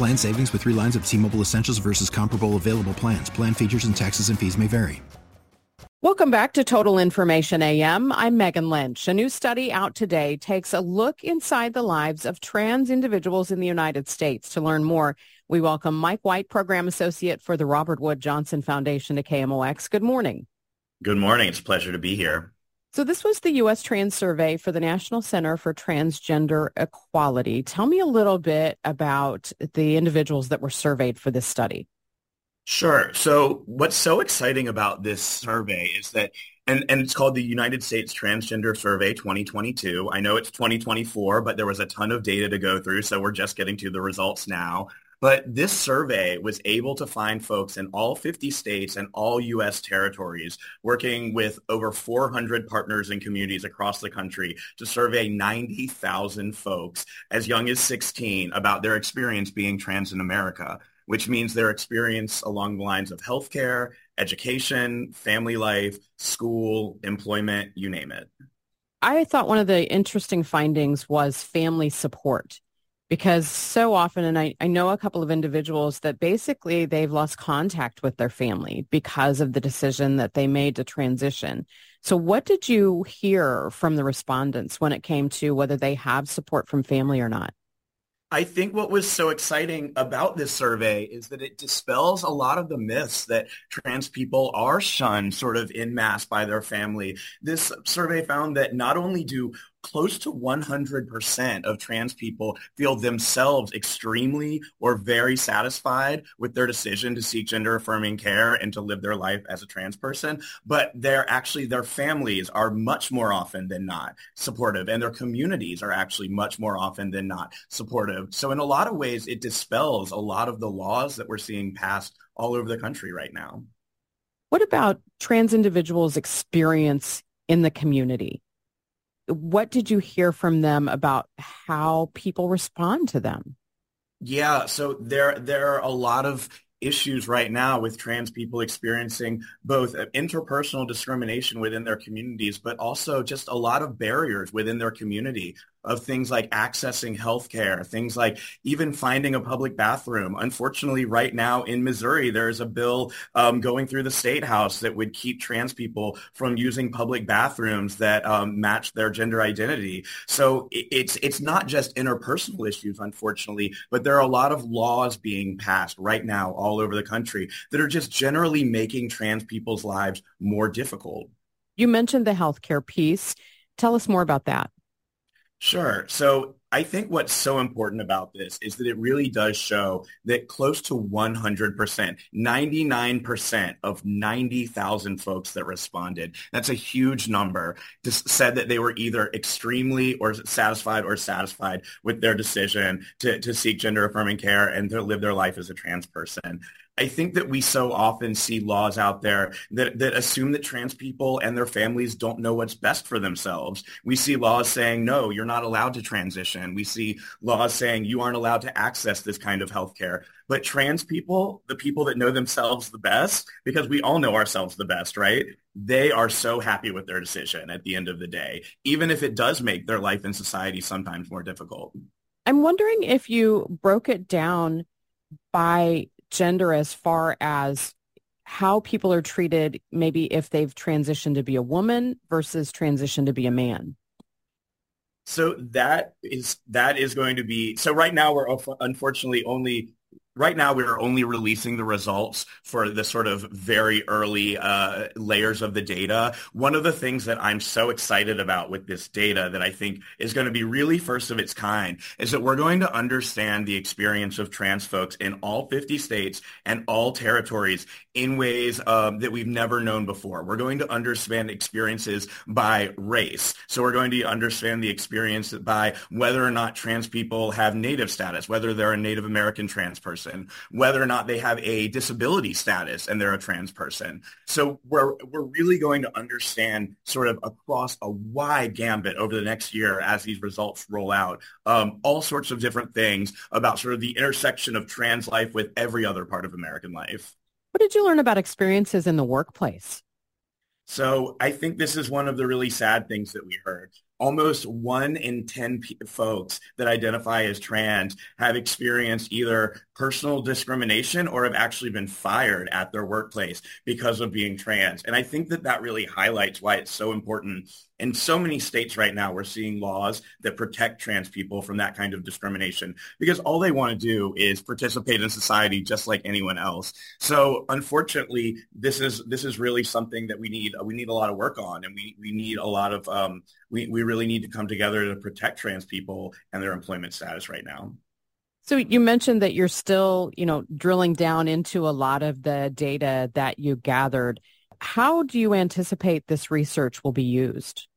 Plan savings with three lines of T Mobile Essentials versus comparable available plans. Plan features and taxes and fees may vary. Welcome back to Total Information AM. I'm Megan Lynch. A new study out today takes a look inside the lives of trans individuals in the United States. To learn more, we welcome Mike White, Program Associate for the Robert Wood Johnson Foundation to KMOX. Good morning. Good morning. It's a pleasure to be here. So this was the U.S. Trans Survey for the National Center for Transgender Equality. Tell me a little bit about the individuals that were surveyed for this study. Sure. So what's so exciting about this survey is that, and, and it's called the United States Transgender Survey 2022. I know it's 2024, but there was a ton of data to go through, so we're just getting to the results now. But this survey was able to find folks in all 50 states and all U.S. territories working with over 400 partners and communities across the country to survey 90,000 folks as young as 16 about their experience being trans in America, which means their experience along the lines of healthcare, education, family life, school, employment, you name it. I thought one of the interesting findings was family support because so often, and I, I know a couple of individuals that basically they've lost contact with their family because of the decision that they made to transition. So what did you hear from the respondents when it came to whether they have support from family or not? I think what was so exciting about this survey is that it dispels a lot of the myths that trans people are shunned sort of in mass by their family. This survey found that not only do close to 100% of trans people feel themselves extremely or very satisfied with their decision to seek gender affirming care and to live their life as a trans person. But they're actually, their families are much more often than not supportive and their communities are actually much more often than not supportive. So in a lot of ways, it dispels a lot of the laws that we're seeing passed all over the country right now. What about trans individuals' experience in the community? What did you hear from them about how people respond to them? Yeah, so there there are a lot of issues right now with trans people experiencing both uh, interpersonal discrimination within their communities, but also just a lot of barriers within their community of things like accessing healthcare, things like even finding a public bathroom. Unfortunately, right now in Missouri, there is a bill um, going through the state house that would keep trans people from using public bathrooms that um, match their gender identity. So it's it's not just interpersonal issues, unfortunately, but there are a lot of laws being passed right now all over the country that are just generally making trans people's lives more difficult. You mentioned the healthcare piece. Tell us more about that. Sure. So I think what's so important about this is that it really does show that close to 100%, 99% of 90,000 folks that responded, that's a huge number, said that they were either extremely or satisfied or satisfied with their decision to, to seek gender affirming care and to live their life as a trans person. I think that we so often see laws out there that, that assume that trans people and their families don't know what's best for themselves. We see laws saying, no, you're not allowed to transition. And we see laws saying you aren't allowed to access this kind of health care. But trans people, the people that know themselves the best, because we all know ourselves the best, right? They are so happy with their decision at the end of the day, even if it does make their life in society sometimes more difficult. I'm wondering if you broke it down by gender as far as how people are treated maybe if they've transitioned to be a woman versus transitioned to be a man? So that is that is going to be so right now we're unfortunately only right now we are only releasing the results for the sort of very early uh, layers of the data. One of the things that I'm so excited about with this data that I think is going to be really first of its kind is that we're going to understand the experience of trans folks in all 50 states and all territories in ways um, that we've never known before. We're going to understand experiences by race. So we're going to understand the experience by whether or not trans people have native status, whether they're a Native American trans person person, whether or not they have a disability status and they're a trans person. So we're, we're really going to understand sort of across a wide gambit over the next year as these results roll out, um, all sorts of different things about sort of the intersection of trans life with every other part of American life. What did you learn about experiences in the workplace? So I think this is one of the really sad things that we heard almost one in 10 p- folks that identify as trans have experienced either personal discrimination or have actually been fired at their workplace because of being trans. And I think that that really highlights why it's so important. In so many states right now, we're seeing laws that protect trans people from that kind of discrimination because all they want to do is participate in society just like anyone else. So unfortunately, this is this is really something that we need we need a lot of work on, and we we need a lot of um, we we really need to come together to protect trans people and their employment status right now. So you mentioned that you're still, you know, drilling down into a lot of the data that you gathered. How do you anticipate this research will be used?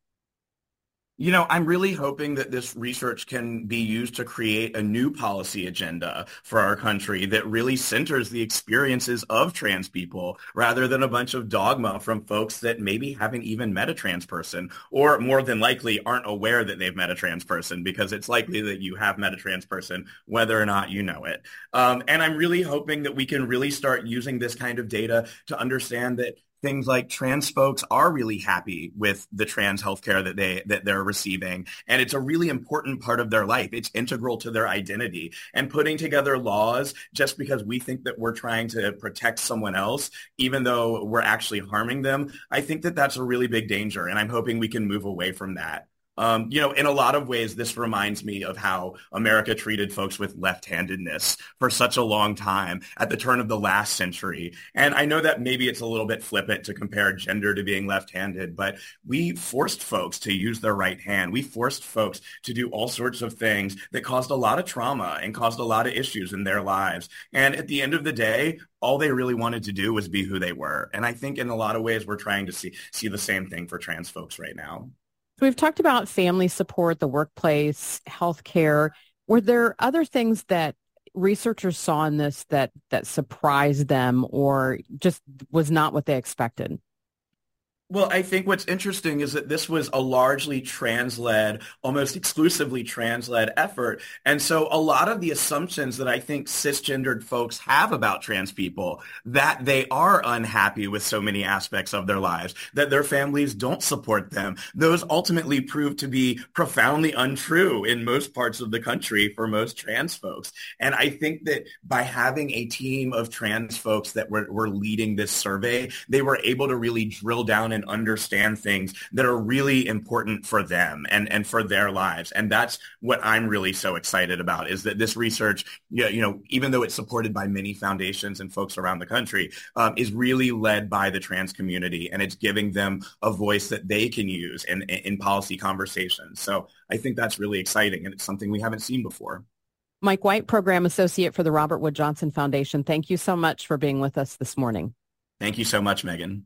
You know, I'm really hoping that this research can be used to create a new policy agenda for our country that really centers the experiences of trans people rather than a bunch of dogma from folks that maybe haven't even met a trans person or more than likely aren't aware that they've met a trans person because it's likely that you have met a trans person whether or not you know it. Um, and I'm really hoping that we can really start using this kind of data to understand that things like trans folks are really happy with the trans healthcare that they that they're receiving and it's a really important part of their life. It's integral to their identity. And putting together laws just because we think that we're trying to protect someone else even though we're actually harming them i think that that's a really big danger and i'm hoping we can move away from that um, you know, in a lot of ways, this reminds me of how America treated folks with left-handedness for such a long time at the turn of the last century. And I know that maybe it's a little bit flippant to compare gender to being left-handed, but we forced folks to use their right hand. We forced folks to do all sorts of things that caused a lot of trauma and caused a lot of issues in their lives. And at the end of the day, all they really wanted to do was be who they were. And I think in a lot of ways, we're trying to see, see the same thing for trans folks right now. So we've talked about family support, the workplace, healthcare. Were there other things that researchers saw in this that that surprised them or just was not what they expected? Well, I think what's interesting is that this was a largely trans-led, almost exclusively trans-led effort. And so a lot of the assumptions that I think cisgendered folks have about trans people, that they are unhappy with so many aspects of their lives, that their families don't support them, those ultimately prove to be profoundly untrue in most parts of the country for most trans folks. And I think that by having a team of trans folks that were, were leading this survey, they were able to really drill down and understand things that are really important for them and, and for their lives. And that's what I'm really so excited about is that this research, you know, even though it's supported by many foundations and folks around the country, um, is really led by the trans community and it's giving them a voice that they can use in, in policy conversations. So I think that's really exciting and it's something we haven't seen before. Mike White, Program Associate for the Robert Wood Johnson Foundation. Thank you so much for being with us this morning. Thank you so much, Megan.